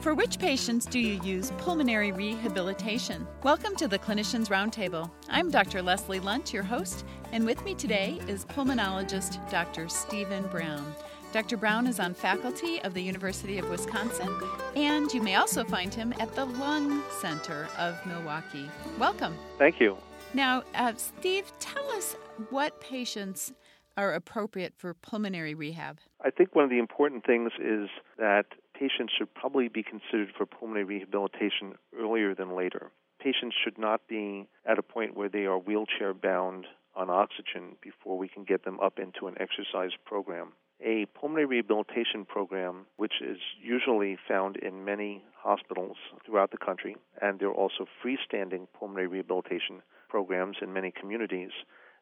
For which patients do you use pulmonary rehabilitation? Welcome to the Clinicians Roundtable. I'm Dr. Leslie Lundt, your host, and with me today is pulmonologist Dr. Stephen Brown. Dr. Brown is on faculty of the University of Wisconsin, and you may also find him at the Lung Center of Milwaukee. Welcome. Thank you. Now, uh, Steve, tell us what patients are appropriate for pulmonary rehab. I think one of the important things is that patients should probably be considered for pulmonary rehabilitation earlier than later. Patients should not be at a point where they are wheelchair bound on oxygen before we can get them up into an exercise program. A pulmonary rehabilitation program, which is usually found in many hospitals throughout the country, and there are also freestanding pulmonary rehabilitation programs in many communities,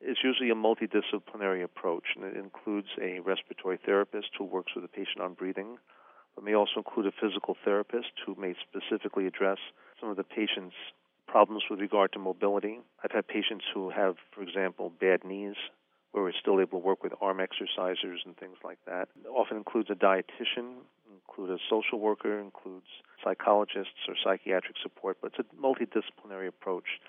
is usually a multidisciplinary approach, and it includes a respiratory therapist who works with the patient on breathing, but may also include a physical therapist who may specifically address some of the patient's problems with regard to mobility. I've had patients who have, for example, bad knees where we're still able to work with arm exercisers and things like that. It often includes a dietitian, include a social worker, includes psychologists or psychiatric support, but it's a multidisciplinary approach.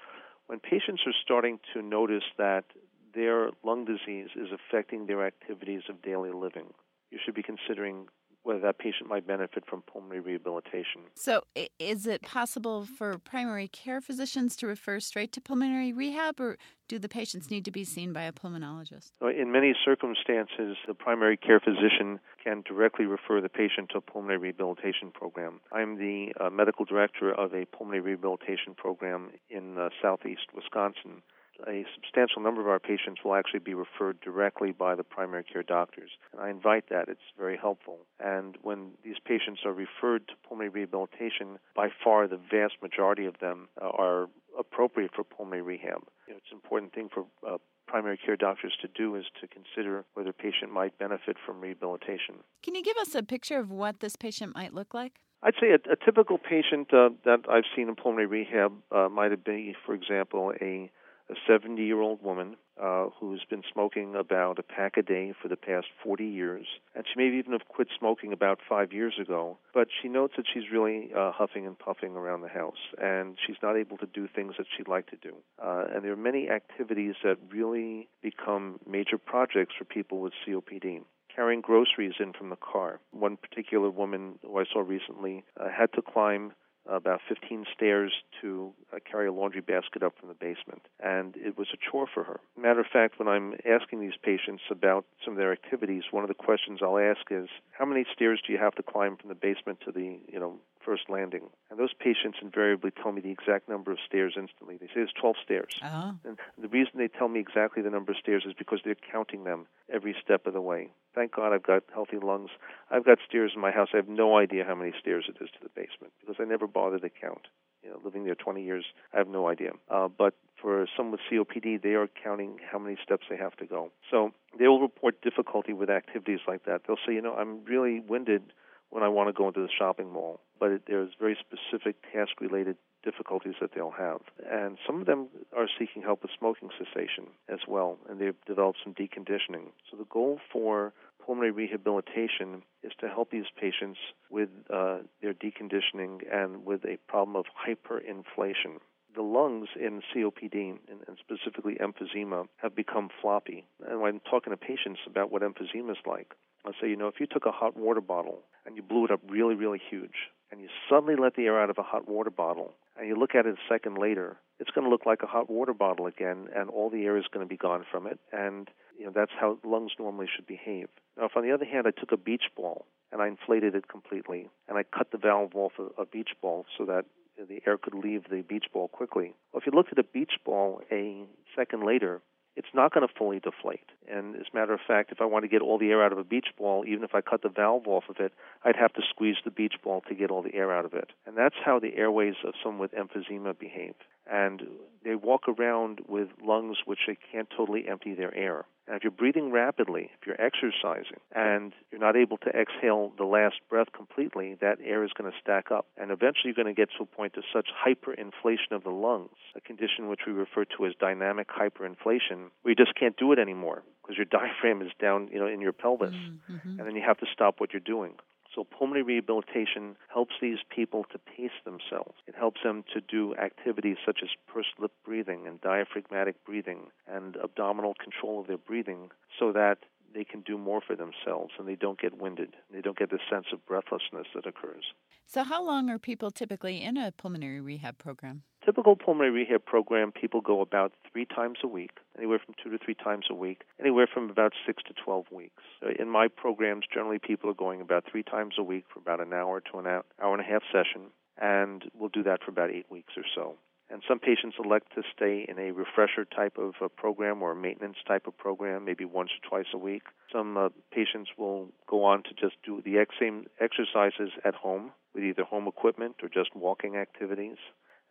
When patients are starting to notice that their lung disease is affecting their activities of daily living, you should be considering whether that patient might benefit from pulmonary rehabilitation. So, is it possible for primary care physicians to refer straight to pulmonary rehab, or do the patients need to be seen by a pulmonologist? In many circumstances, the primary care physician can directly refer the patient to a pulmonary rehabilitation program. I'm the uh, medical director of a pulmonary rehabilitation program in uh, southeast Wisconsin a substantial number of our patients will actually be referred directly by the primary care doctors. And I invite that. It's very helpful. And when these patients are referred to pulmonary rehabilitation, by far the vast majority of them uh, are appropriate for pulmonary rehab. You know, it's an important thing for uh, primary care doctors to do is to consider whether a patient might benefit from rehabilitation. Can you give us a picture of what this patient might look like? I'd say a, a typical patient uh, that I've seen in pulmonary rehab uh, might be, for example, a a 70 year old woman uh, who's been smoking about a pack a day for the past 40 years. And she may even have quit smoking about five years ago, but she notes that she's really uh, huffing and puffing around the house, and she's not able to do things that she'd like to do. Uh, and there are many activities that really become major projects for people with COPD carrying groceries in from the car. One particular woman who I saw recently uh, had to climb about 15 stairs to uh, carry a laundry basket up from the basement. And it was a chore for her. Matter of fact, when I'm asking these patients about some of their activities, one of the questions I'll ask is, how many stairs do you have to climb from the basement to the, you know, first landing? And those patients invariably tell me the exact number of stairs instantly. They say it's 12 stairs. Uh-huh. And the reason they tell me exactly the number of stairs is because they're counting them every step of the way. Thank God I've got healthy lungs. I've got stairs in my house. I have no idea how many stairs it is to the basement because I never bother to count. You know, living there 20 years, I have no idea. Uh, but for some with COPD, they are counting how many steps they have to go. So they will report difficulty with activities like that. They'll say, you know, I'm really winded when I want to go into the shopping mall, but it, there's very specific task-related difficulties that they'll have. And some of them are seeking help with smoking cessation as well, and they've developed some deconditioning. So the goal for pulmonary rehabilitation is to help these patients with uh, their deconditioning and with a problem of hyperinflation. The lungs in COPD, and specifically emphysema, have become floppy. And when I'm talking to patients about what emphysema is like, I'll say, you know, if you took a hot water bottle and you blew it up really, really huge, and you suddenly let the air out of a hot water bottle, and you look at it a second later, it's going to look like a hot water bottle again, and all the air is going to be gone from it, and you know that's how lungs normally should behave. Now, if on the other hand I took a beach ball and I inflated it completely, and I cut the valve off a, a beach ball so that the air could leave the beach ball quickly. Well, if you looked at a beach ball a second later, it's not going to fully deflate. And as a matter of fact, if I want to get all the air out of a beach ball, even if I cut the valve off of it, I'd have to squeeze the beach ball to get all the air out of it. And that's how the airways of someone with emphysema behave. And they walk around with lungs which they can't totally empty their air. And if you're breathing rapidly, if you're exercising, and you're not able to exhale the last breath completely, that air is going to stack up. And eventually you're going to get to a point of such hyperinflation of the lungs, a condition which we refer to as dynamic hyperinflation, where you just can't do it anymore because your diaphragm is down, you know, in your pelvis. Mm-hmm. And then you have to stop what you're doing. So pulmonary rehabilitation helps these people to pace themselves. It helps them to do activities such as pursed lip breathing and diaphragmatic breathing and abdominal control of their breathing so that they can do more for themselves and they don't get winded. They don't get the sense of breathlessness that occurs. So, how long are people typically in a pulmonary rehab program? Typical pulmonary rehab program, people go about three times a week, anywhere from two to three times a week, anywhere from about six to 12 weeks. In my programs, generally people are going about three times a week for about an hour to an hour, hour and a half session, and we'll do that for about eight weeks or so. And some patients elect to stay in a refresher type of program or a maintenance type of program, maybe once or twice a week. Some uh, patients will go on to just do the same exercises at home with either home equipment or just walking activities.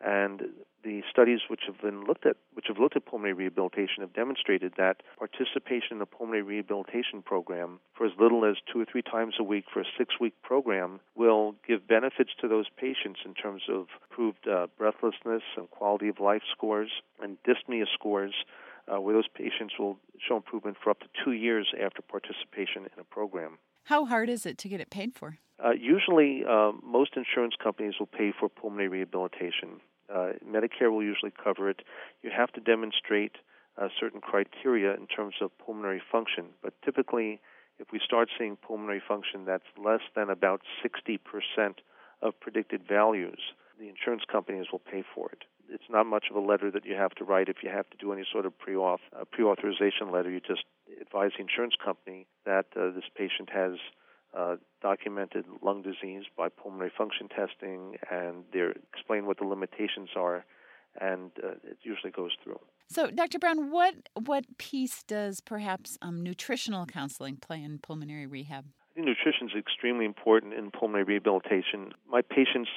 And the studies which have been looked at, which have looked at pulmonary rehabilitation, have demonstrated that participation in a pulmonary rehabilitation program for as little as two or three times a week for a six-week program will give benefits to those patients in terms of improved uh, breathlessness and quality of life scores and dyspnea scores, uh, where those patients will show improvement for up to two years after participation in a program. How hard is it to get it paid for? Uh, usually, uh, most insurance companies will pay for pulmonary rehabilitation. Uh, Medicare will usually cover it. You have to demonstrate uh, certain criteria in terms of pulmonary function, but typically, if we start seeing pulmonary function that's less than about 60% of predicted values, the insurance companies will pay for it. It's not much of a letter that you have to write if you have to do any sort of pre-auth, uh, pre-authorization letter. You just advise the insurance company that uh, this patient has uh, documented lung disease by pulmonary function testing, and they explain what the limitations are, and uh, it usually goes through. So, Dr. Brown, what what piece does perhaps um, nutritional counseling play in pulmonary rehab? I think nutrition is extremely important in pulmonary rehabilitation. My patients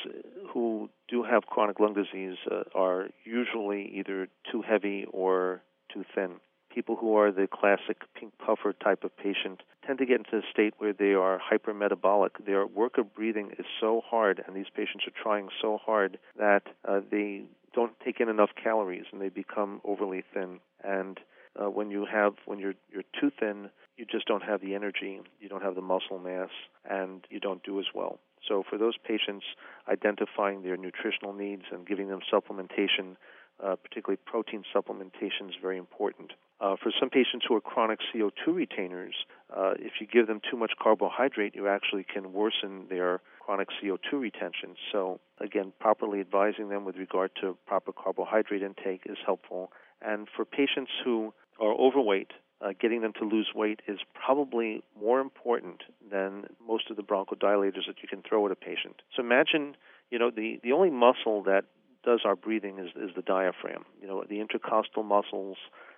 who do have chronic lung disease uh, are usually either too heavy or too thin people who are the classic pink puffer type of patient tend to get into a state where they are hypermetabolic. Their work of breathing is so hard, and these patients are trying so hard that uh, they don't take in enough calories and they become overly thin. And uh, when you have when you're you're too thin, you just don't have the energy, you don't have the muscle mass, and you don't do as well. So for those patients, identifying their nutritional needs and giving them supplementation, uh, particularly protein supplementation, is very important. Uh, for some patients who are chronic CO2 retainers, uh, if you give them too much carbohydrate, you actually can worsen their chronic CO2 retention. So, again, properly advising them with regard to proper carbohydrate intake is helpful. And for patients who are overweight, uh, getting them to lose weight is probably more important than most of the bronchodilators that you can throw at a patient. So imagine, you know, the, the only muscle that does our breathing is, is the diaphragm. You know, the intercostal muscles,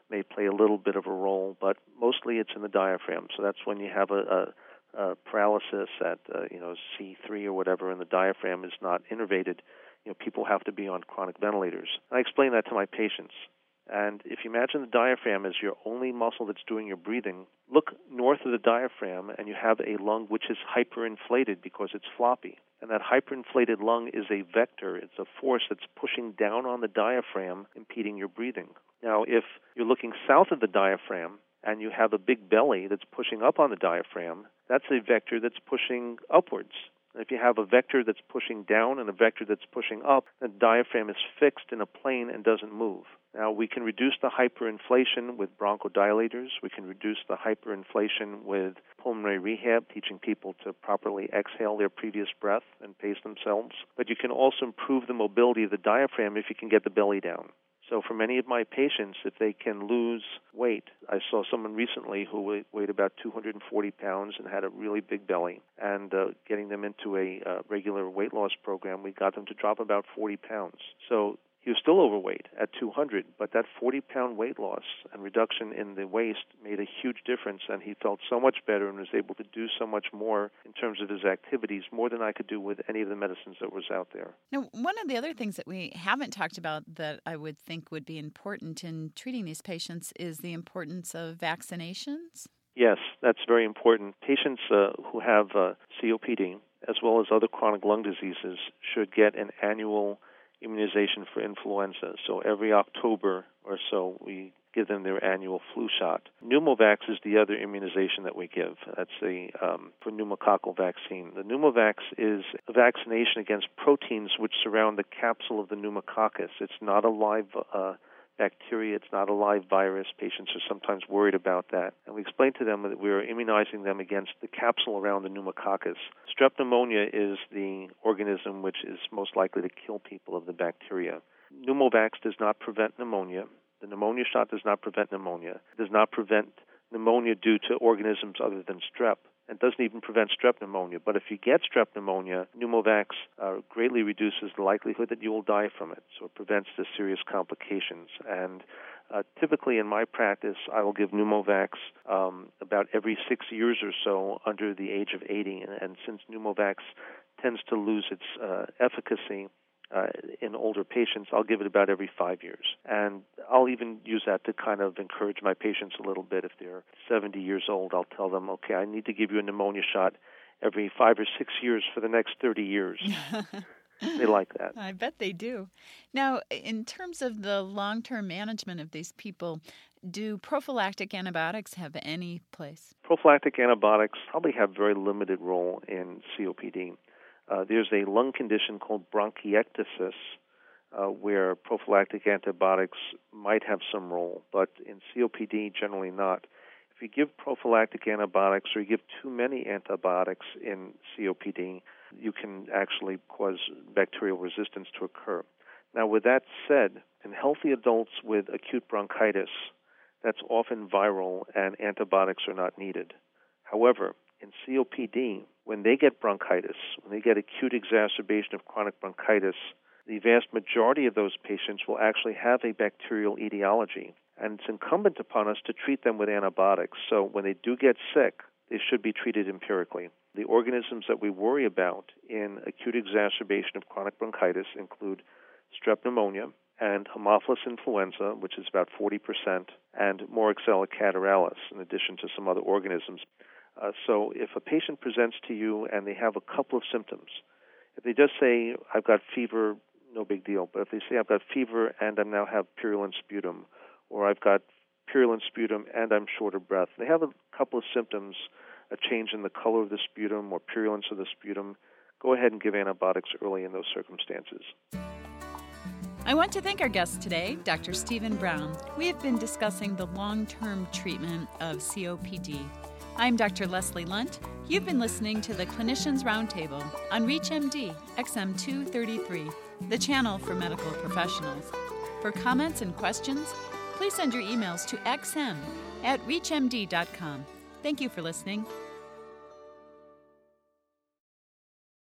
may play a little bit of a role, but mostly it's in the diaphragm. So that's when you have a, a, a paralysis at uh, you know C3 or whatever, and the diaphragm is not innervated. You know, people have to be on chronic ventilators. I explain that to my patients. And if you imagine the diaphragm as your only muscle that's doing your breathing, look north of the diaphragm and you have a lung which is hyperinflated because it's floppy. And that hyperinflated lung is a vector, it's a force that's pushing down on the diaphragm, impeding your breathing. Now, if you're looking south of the diaphragm and you have a big belly that's pushing up on the diaphragm, that's a vector that's pushing upwards. If you have a vector that's pushing down and a vector that's pushing up, the diaphragm is fixed in a plane and doesn't move. Now, we can reduce the hyperinflation with bronchodilators. We can reduce the hyperinflation with pulmonary rehab, teaching people to properly exhale their previous breath and pace themselves. But you can also improve the mobility of the diaphragm if you can get the belly down. So for many of my patients, if they can lose weight, I saw someone recently who weighed about 240 pounds and had a really big belly, and uh, getting them into a uh, regular weight loss program, we got them to drop about 40 pounds. So he was still overweight at 200, but that 40 pound weight loss and reduction in the waist made a huge difference, and he felt so much better and was able to do so much more in terms of his activities, more than I could do with any of the medicines that was out there. Now, one of the other things that we haven't talked about that I would think would be important in treating these patients is the importance of vaccinations. Yes, that's very important. Patients uh, who have uh, COPD, as well as other chronic lung diseases, should get an annual immunization for influenza. So every October or so, we give them their annual flu shot. Pneumovax is the other immunization that we give. That's the um, for pneumococcal vaccine. The Pneumovax is a vaccination against proteins which surround the capsule of the pneumococcus. It's not a live uh, bacteria. It's not a live virus. Patients are sometimes worried about that. And we explain to them that we are immunizing them against the capsule around the pneumococcus. Strep pneumonia is the organism which is most likely to kill people of the bacteria. Pneumovax does not prevent pneumonia. The pneumonia shot does not prevent pneumonia. It does not prevent pneumonia due to organisms other than strep and doesn't even prevent strep pneumonia. But if you get strep pneumonia, Pneumovax uh, greatly reduces the likelihood that you will die from it. So it prevents the serious complications. And uh, typically in my practice, I will give Pneumovax um, about every six years or so under the age of 80. And, and since Pneumovax tends to lose its uh, efficacy, uh, in older patients, I'll give it about every five years. And I'll even use that to kind of encourage my patients a little bit. If they're 70 years old, I'll tell them, okay, I need to give you a pneumonia shot every five or six years for the next 30 years. they like that. I bet they do. Now, in terms of the long term management of these people, do prophylactic antibiotics have any place? Prophylactic antibiotics probably have very limited role in COPD. Uh, there's a lung condition called bronchiectasis uh, where prophylactic antibiotics might have some role, but in COPD, generally not. If you give prophylactic antibiotics or you give too many antibiotics in COPD, you can actually cause bacterial resistance to occur. Now, with that said, in healthy adults with acute bronchitis, that's often viral and antibiotics are not needed. However, in COPD, when they get bronchitis, when they get acute exacerbation of chronic bronchitis, the vast majority of those patients will actually have a bacterial etiology. And it's incumbent upon us to treat them with antibiotics. So when they do get sick, they should be treated empirically. The organisms that we worry about in acute exacerbation of chronic bronchitis include strep pneumonia and Haemophilus influenza, which is about 40%, and Moraxella catarrhalis, in addition to some other organisms. Uh, so if a patient presents to you and they have a couple of symptoms, if they just say, I've got fever, no big deal. But if they say, I've got fever and I now have purulent sputum, or I've got purulent sputum and I'm short of breath, they have a couple of symptoms, a change in the color of the sputum or purulence of the sputum, go ahead and give antibiotics early in those circumstances. I want to thank our guest today, Dr. Stephen Brown. We have been discussing the long term treatment of COPD. I'm Dr. Leslie Lundt. You've been listening to the Clinicians Roundtable on ReachMD XM233, the channel for medical professionals. For comments and questions, please send your emails to xm at reachmd.com. Thank you for listening.